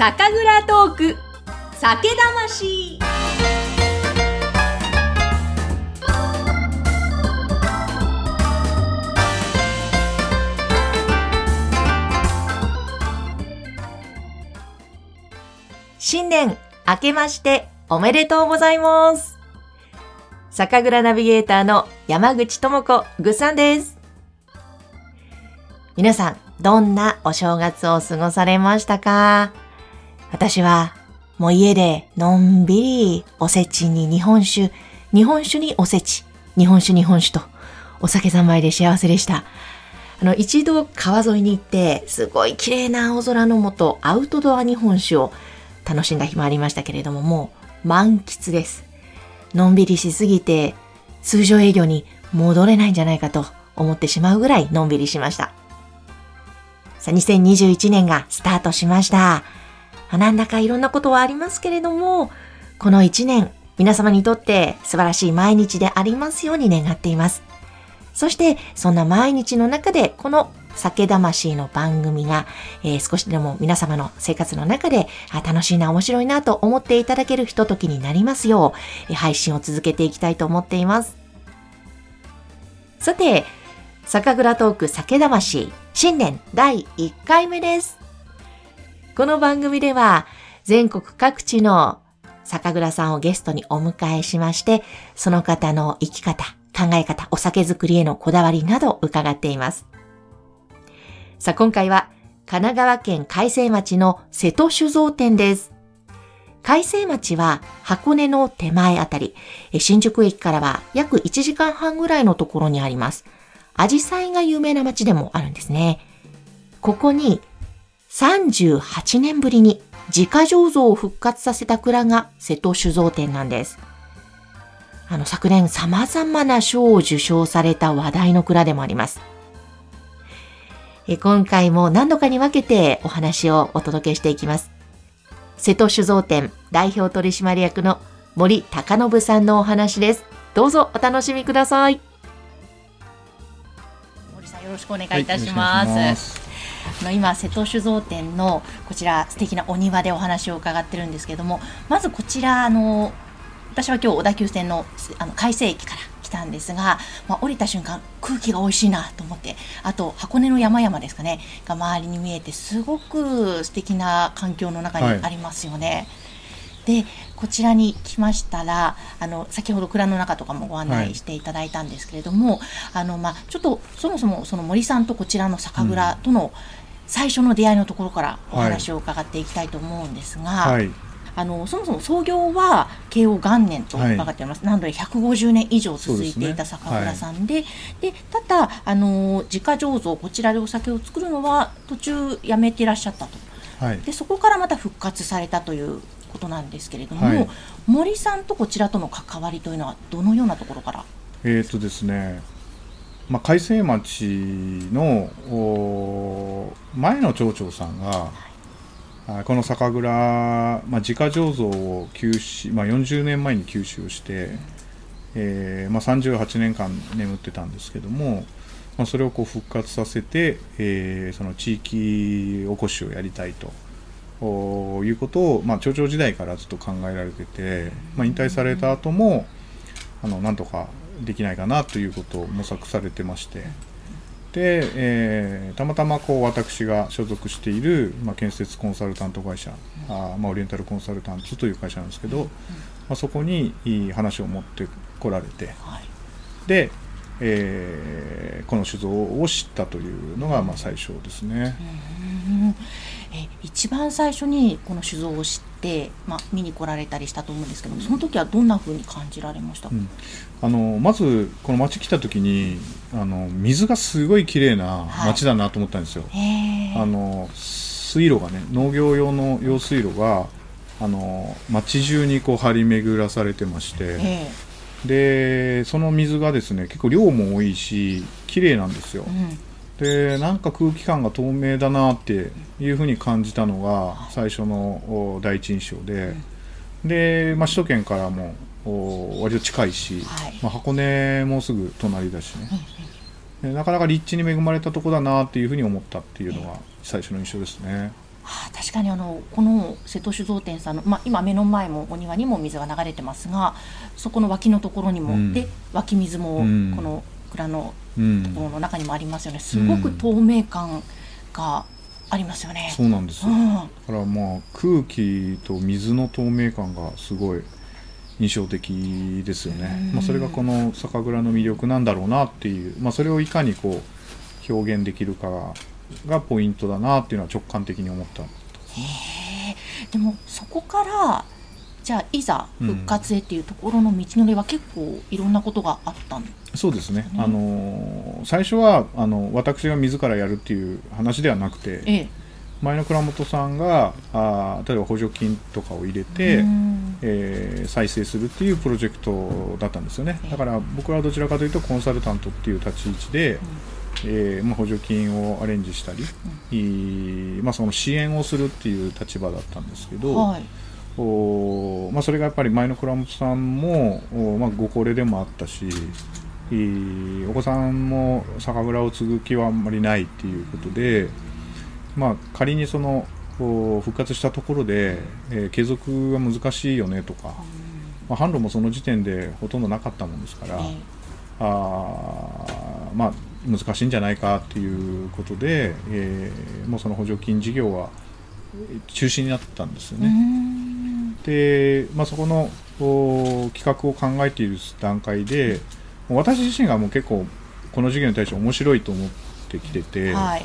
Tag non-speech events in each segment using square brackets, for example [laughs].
酒蔵トーク。酒魂。新年明けましておめでとうございます。酒蔵ナビゲーターの山口智子ぐっさんです。皆さんどんなお正月を過ごされましたか？私はもう家でのんびりおせちに日本酒、日本酒におせち、日本酒日本酒とお酒三昧で幸せでした。あの、一度川沿いに行って、すごい綺麗な青空の下、アウトドア日本酒を楽しんだ日もありましたけれども、もう満喫です。のんびりしすぎて、通常営業に戻れないんじゃないかと思ってしまうぐらいのんびりしました。さあ、2021年がスタートしました。なんだかいろんなことはありますけれども、この1年、皆様にとって素晴らしい毎日でありますように願っています。そして、そんな毎日の中で、この酒魂の番組が、えー、少しでも皆様の生活の中であ楽しいな、面白いなと思っていただけるひとときになりますよう、え、配信を続けていきたいと思っています。さて、酒蔵トーク酒魂新年第1回目です。この番組では全国各地の酒蔵さんをゲストにお迎えしまして、その方の生き方、考え方、お酒作りへのこだわりなど伺っています。さあ、今回は神奈川県海西町の瀬戸酒造店です。海西町は箱根の手前あたり、新宿駅からは約1時間半ぐらいのところにあります。アジサイが有名な町でもあるんですね。ここに38年ぶりに自家醸造を復活させた蔵が瀬戸酒造店なんです。あの昨年様々な賞を受賞された話題の蔵でもあります。え今回も何度かに分けてお話をお届けしていきます。瀬戸酒造店代表取締役の森高信さんのお話です。どうぞお楽しみください。よろしくお願いいたします。はい、あの今瀬戸酒造店のこちら素敵なお庭でお話を伺ってるんですけれども、まずこちらあの私は今日小田急線のあの海星駅から来たんですが、まあ、降りた瞬間空気が美味しいなと思ってあと箱根の山々ですかねが周りに見えてすごく素敵な環境の中にありますよね。はいでこちらに来ましたらあの先ほど蔵の中とかもご案内していただいたんですけれども、はい、あのまあ、ちょっとそもそもその森さんとこちらの酒蔵との最初の出会いのところからお話を伺っていきたいと思うんですが。はい。あのそもそも創業は慶応元年と分かっております、はい、なので150年以上続いていた酒蔵さんで、ねはい、でただあの自家醸造こちらでお酒を作るのは途中やめていらっしゃったと、はい、でそこからまた復活されたということなんですけれども、はい、森さんとこちらとの関わりというのはどのようなところから？えっ、とですねまあ、海西町の前の町長さんが、はい、この酒蔵、まあ、自家醸造を休止、まあ、40年前に休止をして、うん、えー、まあ、38年間眠ってたんですけども、まあ、それをこう復活させて、えー、その地域おこしをやりたいと。いうことを、まあ、町長時代からずっと考えられてて、まあ、引退された後もあのなんとかできないかなということを模索されてまして。で、えー、たまたまこう私が所属している、まあ、建設コンサルタント会社あ、まあ、オリエンタルコンサルタントという会社なんですけど、まあ、そこにいい話を持ってこられて、でえー、この酒造を知ったというのがまあ最初ですね。え一番最初にこの酒造を知って、まあ、見に来られたりしたと思うんですけどもその時はどんなふうに感じられました、うん、あのまずこの町来た時にあの水がすごい綺麗な町だなと思ったんですよ。はい、あの水路がね農業用の用水路があの町中にこう張り巡らされてまして、でその水がですね結構量も多いし綺麗なんですよ、うん、でなんか空気感が透明だなっていうふうに感じたのが最初の第一印象で、うん、で、まあ、首都圏からも割と近いし、はい、まあ、箱根もすぐ隣だしね、うん、なかなか立地に恵まれたとこだなっていうふうに思ったっていうのが最初の印象ですね。はあ、確かにあのこの瀬戸酒造店さんの、まあ、今目の前もお庭にも水が流れてますがそこの脇のところにも、うん。で湧き水もうん。この蔵のうん。ところの中にもありますよね。すごく透明感がありますよね。そうなんですよ、うん。だからまあ空気と水の透明感がすごい印象的ですよね、うん。まあ、それがこの酒蔵の魅力なんだろうなっていう、まあ、それをいかにこう表現できるかががポイントだなっていうのは直感的に思った。へえ。でもそこからじゃあいざうん。復活へっていうところの道のりは結構いろんなことがあったんそうですね、ねあの最初はあの私が自らやるっていう話ではなくてええ。前の倉本さんがあー例えば補助金とかを入れて、うん。えー再生するっていうプロジェクトだったんですよね。ええ。だから僕はどちらかというとコンサルタントっていう立ち位置で、えーまあ、補助金をアレンジしたり、いいまあ、その支援をするっていう立場だったんですけど、はいおまあ、それがやっぱり前の倉本さんも、おまあ、ご高齢でもあったしお子さんも酒蔵を継ぐ気はあんまりないっていうことで、まあ、仮にそのお復活したところで、えー継続は難しいよねとか、まあ、販路もその時点でほとんどなかったもんですから、えあーまあ、難しいんじゃないかっていうことで、えーもうその補助金事業はえー中止になったんですよね。んで、まあ、そこのお企画を考えている段階で私自身がもう結構この事業に対して面白いと思ってきてて、はい。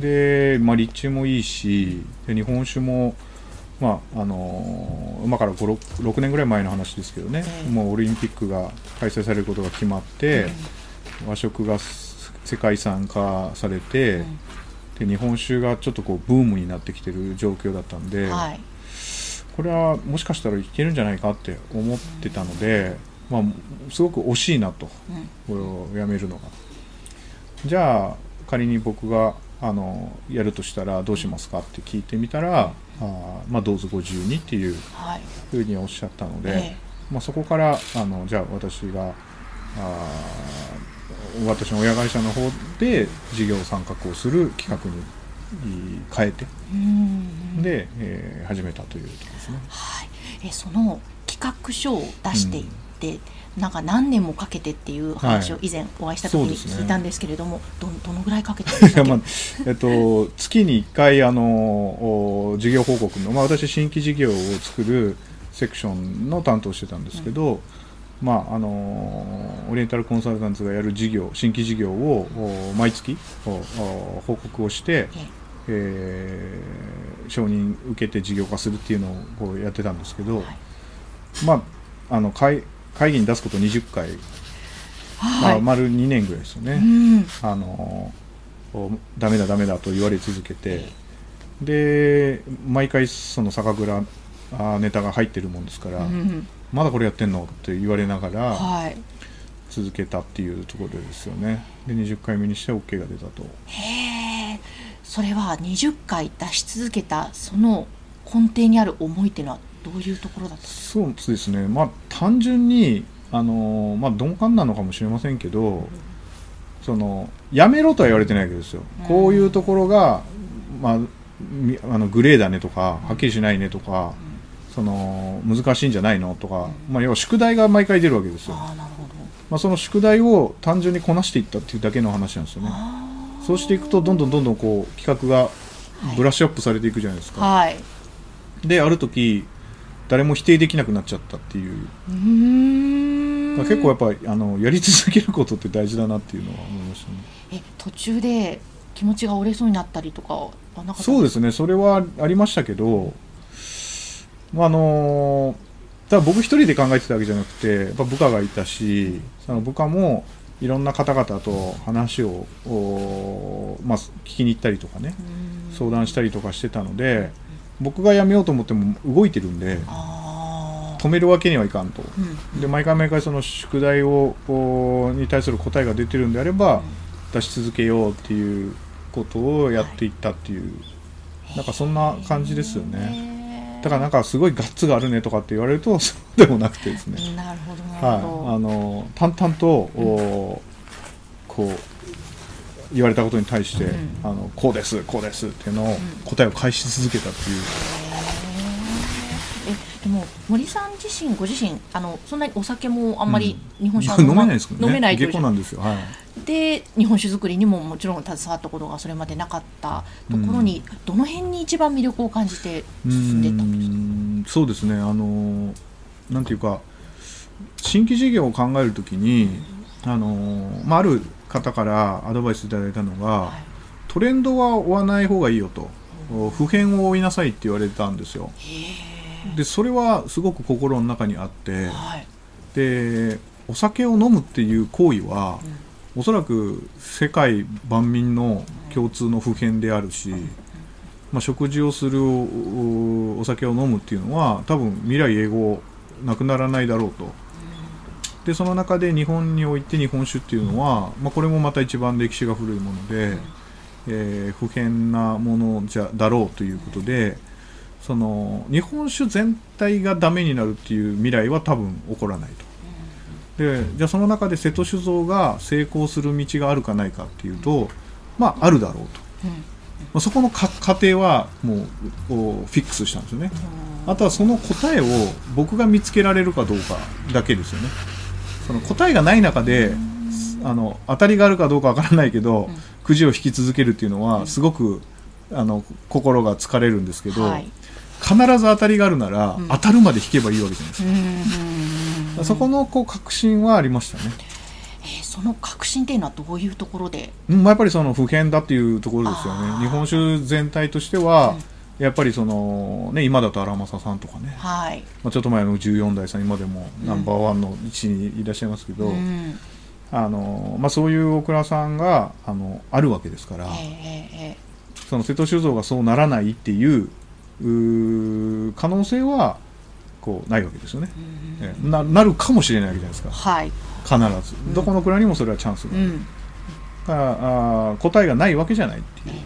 で、まあ、立地もいいしで日本酒も、まああの今から5 6, 6年ぐらい前の話ですけどね、ええ。もうオリンピックが開催されることが決まって、和食がす世界遺産化されて、で日本酒がちょっとこうブームになってきてる状況だったんで、はいこれはもしかしたらいけるんじゃないかって思ってたので、まあ、すごく惜しいなとうん。これをやめるのが。じゃあ仮に僕があのやるとしたらどうしますかって聞いてみたら、あーまあ、どうぞご自由にっていうはい。ふうにおっしゃったので、えまあ、そこからあのじゃあ私があー私の親会社の方で事業参画をする企画にい変えて。で、えー始めたというところですね。はい、えその企画書を出していって、なんか何年もかけてっていう話を以前お会いした時に聞いたんですけれども、どどのぐらいかけてまあえっと、月に1回あのお事業報告の、まあ、私、新規事業を作るセクションの担当してたんですけど、まああのオリエンタルコンサルタンツがやる事業新規事業をお毎月報告をして、ええー承認受けて事業化するっていうのをこうやってたんですけど、はい。まあ、あの会会議に出すこと20回、まあ、はい、丸2年ぐらいですよね。うん。あのダメだダメだと言われ続けてで毎回その酒蔵あネタが入ってるもんですから、うんまだこれやってんのって言われながらはい。続けたっていうところですよね。で20回目にして OK が出たと。へえそれは20回出し続けたその根底にある思いっていうのはどういうところだったんですそうですね。まあ単純にあのまあ鈍感なのかもしれませんけどそのやめろとは言われてないわけですよ、うん。こういうところが、まあ、みあのグレーだねとかはっきりしないねとか、その難しいんじゃないのとか、まあ、要は宿題が毎回出るわけですよ、まあ、その宿題を単純にこなしていったっていうだけの話なんですよね。あそうしていくとどんどんどんどんこう企画がブラッシュアップされていくじゃないですか、ーはい。である時誰も否定できなくなっちゃったっていう。結構やっぱりあのやり続けることって大事だなっていうのは思いましたね。え途中で気持ちが折れそうになったりとかはなかったそうですすねそれはありましたけど、まあ、あのただ僕一人で考えてたわけじゃなくてやっぱ部下がいたしその部下もいろんな方々と話を、おまあ、聞きに行ったりとかね相談したりとかしてたので僕が辞めようと思っても動いてるんで止めるわけにはいかんと。うん。で毎回毎回その宿題をに対する答えが出てるんであれば出し続けようっていうことをやっていったっていう、なんかそんな感じですよね。ねだからなんかすごいガッツがあるねとかって言われると [laughs] そうでもなくてですね、なるほどあの淡々と、おこう言われたことに対して、うん。あのこうですこうですっていうのを答えを返し続けたっていう、えでも森さん自身ご自身あのそんなにお酒もあんまり日本酒は飲めないですけどね。飲めないという。下戸なんですよ。はいで日本酒作りにももちろん携わったことがそれまでなかったところに、どの辺に一番魅力を感じて進んでたんですか？そうですね。あのなんていうか新規事業を考えるときにあの、まあ、ある方からアドバイスいただいたのが、はい。トレンドは追わない方がいいよと。普遍を追いなさいって言われたんですよ。へでそれはすごく心の中にあってえはい。でお酒を飲むっていう行為は、おそらく世界万民の共通の普遍であるし、まあ、食事をするおお酒を飲むっていうのは多分未来永劫なくならないだろうと。でその中で日本において日本酒っていうのは、まあ、これもまた一番歴史が古いもので、えー普遍なものじゃだろうということでその日本酒全体がダメになるっていう未来は多分起こらないと。でじゃあその中で瀬戸酒造が成功する道があるかないかっていうとまああるだろうと、うん。まあ、そこのか過程はもうフィックスしたんですよね。あとはその答えを僕が見つけられるかどうかだけですよね。その答えがない中であの当たりがあるかどうかわからないけど、うん。くじを引き続けるっていうのはすごくあの心が疲れるんですけど、はい。必ず当たりがあるなら、うん。当たるまで引けばいいわけじゃないですか、そこのこう確信はありましたね。えーその確信っていうのはどういうところで？うんまあやっぱりその普遍だっていうところですよね。日本酒全体としては、やっぱりその、ね、今だと荒政さんとかね、はい、まあ、ちょっと前の14代さん今でもナンバーワンの位置にいらっしゃいますけど、うん。あのまあ、そういう大倉さんがあのあるわけですから、えーえその瀬戸酒造がそうならないっていう可能性はこうないわけですよね、ーうんええ。ななるかもしれないわけじゃないですか。はい、必ず、どこの蔵にもそれはチャンスがある、うん。だからあー答えがないわけじゃないっていう。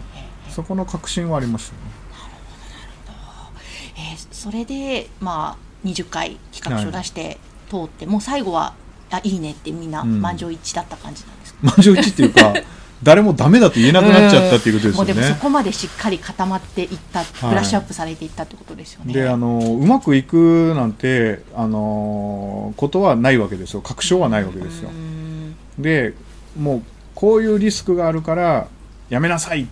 そこの確信はありましたね。えーそれで、まあ、20回企画書出して通って、もう最後はあいいねってみんなうん。満場一致だった感じなんですか、満場一致っていうか [laughs] 誰もダメだと言えなくなっちゃったっていうことですよもうでもそね。こまでしっかり固まっていった、ブラッシュアップされていったってことですよね。であのうまくいくなんてあのことはないわけですよ。確証はないわけですよ。う。ん。でもうこういうリスクがあるからやめなさいっ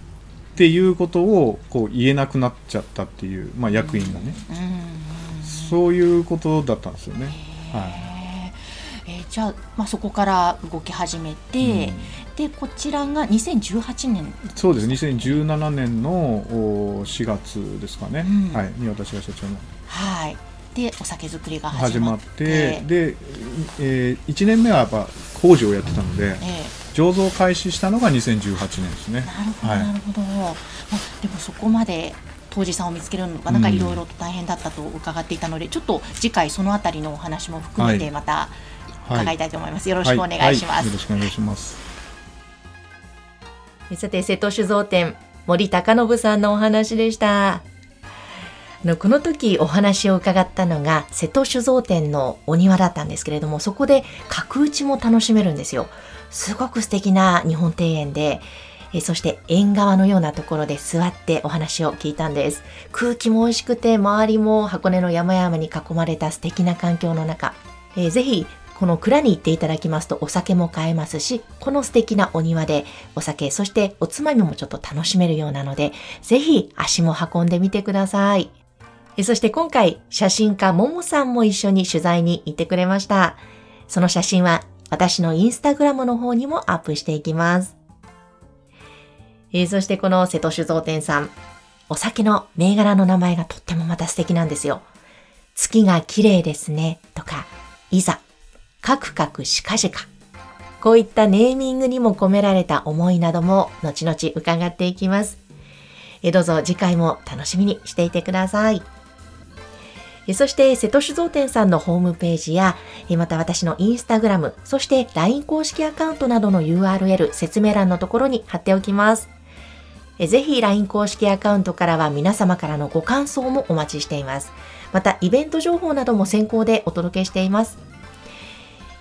ていうことをこう言えなくなっちゃったっていう、まあ、役員がね。うん。そういうことだったんですよね。はえーじゃあ、まあ、そこから動き始めて、いうん。でこちらが2018年。そうです。2017年のお4月ですかね、うん。はい、に私が社長の。はい。でお酒造りが始まって。てで、え1年目はやっぱ工事をやってたのでえ醸造開始したのが2018年ですね。ーなるほど、はい。なるほど、まあ、でもそこまで当時さんを見つけるのがなんかいろいろと大変だったと伺っていたので、ちょっと次回そのあたりのお話も含めてはい。またはい伺いたいと思います、よろしくお願いします、はよろしくお願いします。さて、瀬戸酒造店、森高信さんのお話でした。あのこの時お話を伺ったのが瀬戸酒造店のお庭だったんですけれども、そこで角打ちも楽しめるんですよ。すごく素敵な日本庭園で、えそして縁側のようなところで座ってお話を聞いたんです。空気も美味しくて、周りも箱根の山々に囲まれた素敵な環境の中、えーぜひこの蔵に行っていただきますとお酒も買えますし、この素敵なお庭でお酒、そしておつまみもちょっと楽しめるようなので、ぜひ足も運んでみてください。そして今回、写真家ももさんも一緒に取材に行ってくれました。その写真は私のインスタグラムの方にもアップしていきます。えそしてこの瀬戸酒造店さん、お酒の銘柄の名前がとってもまた素敵なんですよ。月が綺麗ですね、とか、いざ、カクカクしかじか。こういったネーミングにも込められた思いなども後々伺っていきます。えどうぞ次回も楽しみにしていてください。えそして、瀬戸酒造店さんのホームページや、えまた私のインスタグラム、そして LINE 公式アカウントなどの URL 説明欄のところに貼っておきます。えぜひ LINE 公式アカウントからは皆様からのご感想もお待ちしています。また、イベント情報なども先行でお届けしています。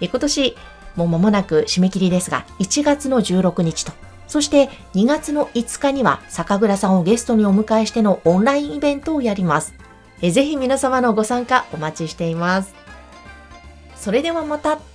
今年、もう間もなく締め切りですが、1月の16日とそして2月の5日には酒蔵さんをゲストにお迎えしてのオンラインイベントをやります。ぜひ皆様のご参加お待ちしています。それではまた。